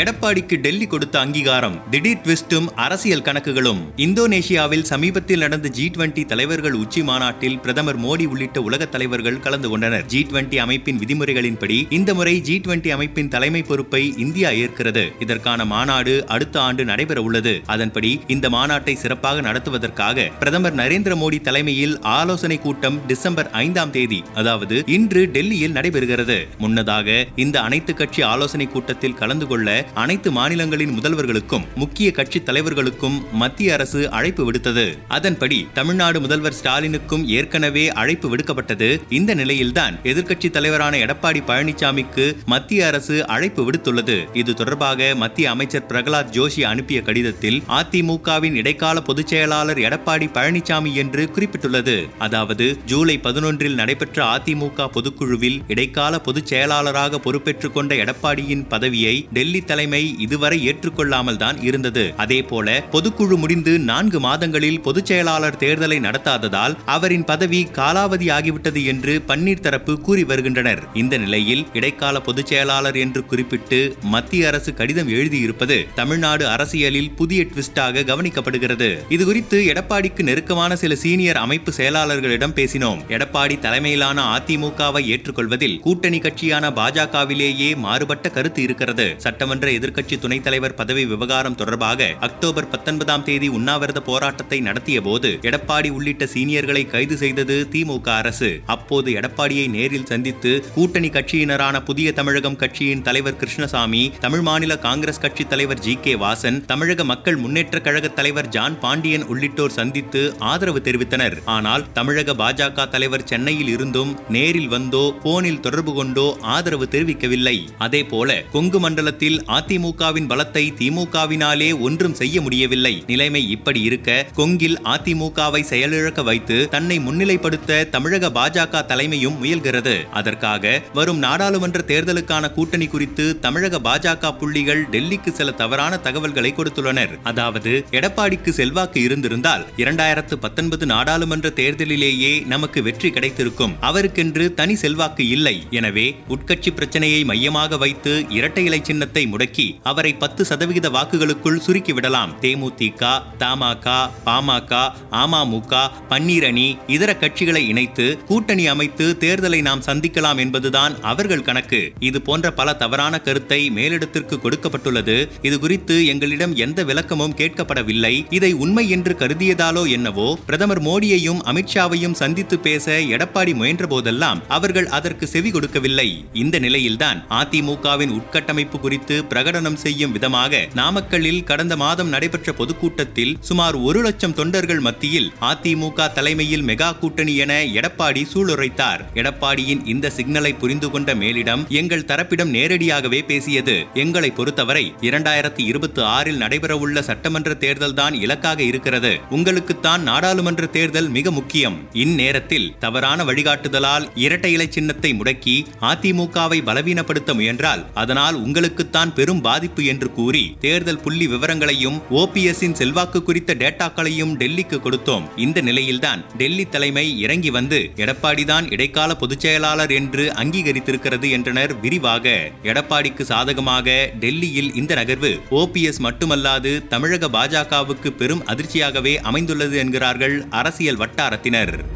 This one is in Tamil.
எடப்பாடிக்கு டெல்லி கொடுத்த அங்கீகாரம் திடீர் ட்விஸ்டும் அரசியல் கணக்குகளும். இந்தோனேஷியாவில் சமீபத்தில் நடந்த ஜி டுவெண்டி தலைவர்கள் உச்சி மாநாட்டில் பிரதமர் மோடி உள்ளிட்ட உலக தலைவர்கள் கலந்து கொண்டனர். ஜி டுவெண்டி அமைப்பின் விதிமுறைகளின்படி இந்த முறை ஜி டுவெண்டி அமைப்பின் தலைமை பொறுப்பை இந்தியா ஏற்கிறது. இதற்கான மாநாடு அடுத்த ஆண்டு நடைபெற உள்ளது. அதன்படி இந்த மாநாட்டை சிறப்பாக நடத்துவதற்காக பிரதமர் நரேந்திர மோடி தலைமையில் ஆலோசனை கூட்டம் டிசம்பர் ஐந்தாம் தேதி அதாவது இன்று டெல்லியில் நடைபெறுகிறது. முன்னதாக இந்த அனைத்து கட்சி ஆலோசனை கூட்டத்தில் கலந்து கொள்ள அனைத்து மாநிலங்களின் முதல்வர்களுக்கும் முக்கிய கட்சி தலைவர்களுக்கும் மத்திய அரசு அழைப்பு விடுத்தது. அதன்படி தமிழ்நாடு முதல்வர் ஸ்டாலினுக்கும் ஏற்கனவே அழைப்பு விடுக்கப்பட்டது. இந்த நிலையில்தான் எதிர்க்கட்சி தலைவரான எடப்பாடி பழனிசாமிக்கு மத்திய அரசு அழைப்பு விடுத்துள்ளது. இது தொடர்பாக மத்திய அமைச்சர் பிரகலாத் ஜோஷி அனுப்பிய கடிதத்தில் அதிமுகவின் இடைக்கால பொதுச் செயலாளர் எடப்பாடி பழனிசாமி என்று குறிப்பிட்டுள்ளது. அதாவது ஜூலை பதினொன்றில் நடைபெற்ற அதிமுக பொதுக்குழுவில் இடைக்கால பொதுச் செயலாளராக பொறுப்பேற்றுக் கொண்ட எடப்பாடியின் பதவியை டெல்லி தலைமை இதுவரை ஏற்றுக்கொள்ளாமல் தான் இருந்தது. அதே போல பொதுக்குழு முடிந்து நான்கு மாதங்களில் பொதுச் செயலாளர் தேர்தலை நடத்தாததால் அவரின் பதவி காலாவதி ஆகிவிட்டது என்று பன்னீர் தரப்பு கூறி வருகின்றனர். இந்த நிலையில் இடைக்கால பொதுச் செயலாளர் என்று குறிப்பிட்டு மத்திய அரசு கடிதம் எழுதியிருப்பது தமிழ்நாடு அரசியலில் புதிய ட்விஸ்டாக கவனிக்கப்படுகிறது. இதுகுறித்து எடப்பாடிக்கு நெருக்கமான சில சீனியர் அமைப்பு செயலாளர்களிடம் பேசினோம். எடப்பாடி தலைமையிலான அதிமுகவை ஏற்றுக்கொள்வதில் கூட்டணி கட்சியான பாஜகவிலேயே மாறுபட்ட கருத்து இருக்கிறது. சட்டமன்ற எதிர்க்கட்சி துணைத் தலைவர் பதவி விவகாரம் தொடர்பாக அக்டோபர் பத்தொன்பதாம் தேதி உண்ணாவிரத போராட்டத்தை நடத்திய போது எடப்பாடி உள்ளிட்ட சீனியர்களை கைது செய்தது திமுக அரசு. அப்போது எடப்பாடியை நேரில் சந்தித்து கூட்டணி கட்சியினரான புதிய தமிழகம் கட்சியின் தலைவர் கிருஷ்ணசாமி தமிழ் மாநில காங்கிரஸ் கட்சி தலைவர் ஜி கே வாசன் தமிழக மக்கள் முன்னேற்ற கழக தலைவர் ஜான் பாண்டியன் உள்ளிட்டோர் சந்தித்து ஆதரவு தெரிவித்தனர். ஆனால் தமிழக பாஜக தலைவர் சென்னையில் இருந்தும் நேரில் வந்தோ போனில் தொடர்பு கொண்டோ ஆதரவு தெரிவிக்கவில்லை. அதே போல கொங்கு மண்டலத்தில் அதிமுகவின் பலத்தை திமுகவினாலே ஒன்றும் செய்ய முடியவில்லை. நிலைமை இப்படி இருக்க கொங்கில் அதிமுகவை செயலிழக்க வைத்து தன்னை முன்னிலைப்படுத்த தமிழக பாஜக தலைமையும் முயல்கிறது. அதற்காக வரும் நாடாளுமன்ற தேர்தலுக்கான கூட்டணி குறித்து தமிழக பாஜக புள்ளிகள் டெல்லிக்கு சில தவறான தகவல்களை கொடுத்துள்ளனர். அதாவது எடப்பாடிக்கு செல்வாக்கு இருந்திருந்தால் இரண்டாயிரத்து பத்தொன்பது நாடாளுமன்ற தேர்தலிலேயே நமக்கு வெற்றி கிடைத்திருக்கும். அவருக்கென்று தனி செல்வாக்கு இல்லை. எனவே உட்கட்சி பிரச்சனையை மையமாக வைத்து இரட்டை இலை சின்னத்தை முடக்கி அவரை பத்து சதவிகித வாக்குகளுக்குள் சுருக்கிவிடலாம். தேமுதிக தமாக பாமக அமமுக பன்னீரணி இதர கட்சிகளை இணைத்து கூட்டணி அமைத்து தேர்தலை நாம் சந்திக்கலாம் என்பதுதான் அவர்கள் கணக்கு. இது போன்ற பல தவறான கருத்தை மேலிடத்திற்கு கொடுக்கப்பட்டுள்ளது. இது குறித்து எங்களிடம் எந்த விளக்கமும் கேட்கப்படவில்லை. இதை உண்மை என்று கருதியதாலோ என்னவோ பிரதமர் மோடியையும் அமித்ஷாவையும் சந்தித்து பேச எடப்பாடி முயன்ற போதெல்லாம் அவர்கள் அதற்கு செவி கொடுக்கவில்லை. இந்த நிலையில்தான் அதிமுகவின் உட்கட்டமைப்பு குறித்து பிரகடனம் செய்யும் விதமாக நாமக்கல்லில் கடந்த மாதம் நடைபெற்ற பொதுக்கூட்டத்தில் சுமார் ஒரு லட்சம் தொண்டர்கள் மத்தியில் அதிமுக தலைமையில் மெகா கூட்டணி என எடப்பாடி சூளுரைத்தார். எடப்பாடியின் இந்த சிக்னலை புரிந்து கொண்ட மேலிடம் எங்கள் தரப்பிடம் நேரடியாகவே பேசியது. எங்களை பொறுத்தவரை இரண்டாயிரத்தி இருபத்தி ஆறில் நடைபெறவுள்ள சட்டமன்ற தேர்தல் தான் இலக்காக இருக்கிறது. உங்களுக்குத்தான் நாடாளுமன்ற தேர்தல் மிக முக்கியம். இந்நேரத்தில் தவறான வழிகாட்டுதலால் இரட்டை இலை சின்னத்தை முடக்கி அதிமுகவை பலவீனப்படுத்த முயன்றால் அதனால் உங்களுக்குத்தான் பெரும் பாதிப்பு என்று கூறி தேர்தல் புள்ளி விவரங்களையும் ஓபிஎஸ்ஸின் செல்வாக்கு குறித்த டேட்டாக்களையும் டெல்லிக்கு கொடுத்தோம். இந்த நிலையில்தான் டெல்லி தலைமை இறங்கி வந்து எடப்பாடிதான் இடைக்கால பொதுச் செயலாளர் என்று அங்கீகரித்திருக்கிறது என்றனர் விரிவாக. எடப்பாடிக்கு சாதகமாக டெல்லியில் இந்த நகர்வு ஓபிஎஸ் மட்டுமல்லாது தமிழக பாஜகவுக்கு பெரும் அதிர்ச்சியாகவே அமைந்துள்ளது என்கிறார்கள் அரசியல் வட்டாரத்தினர்.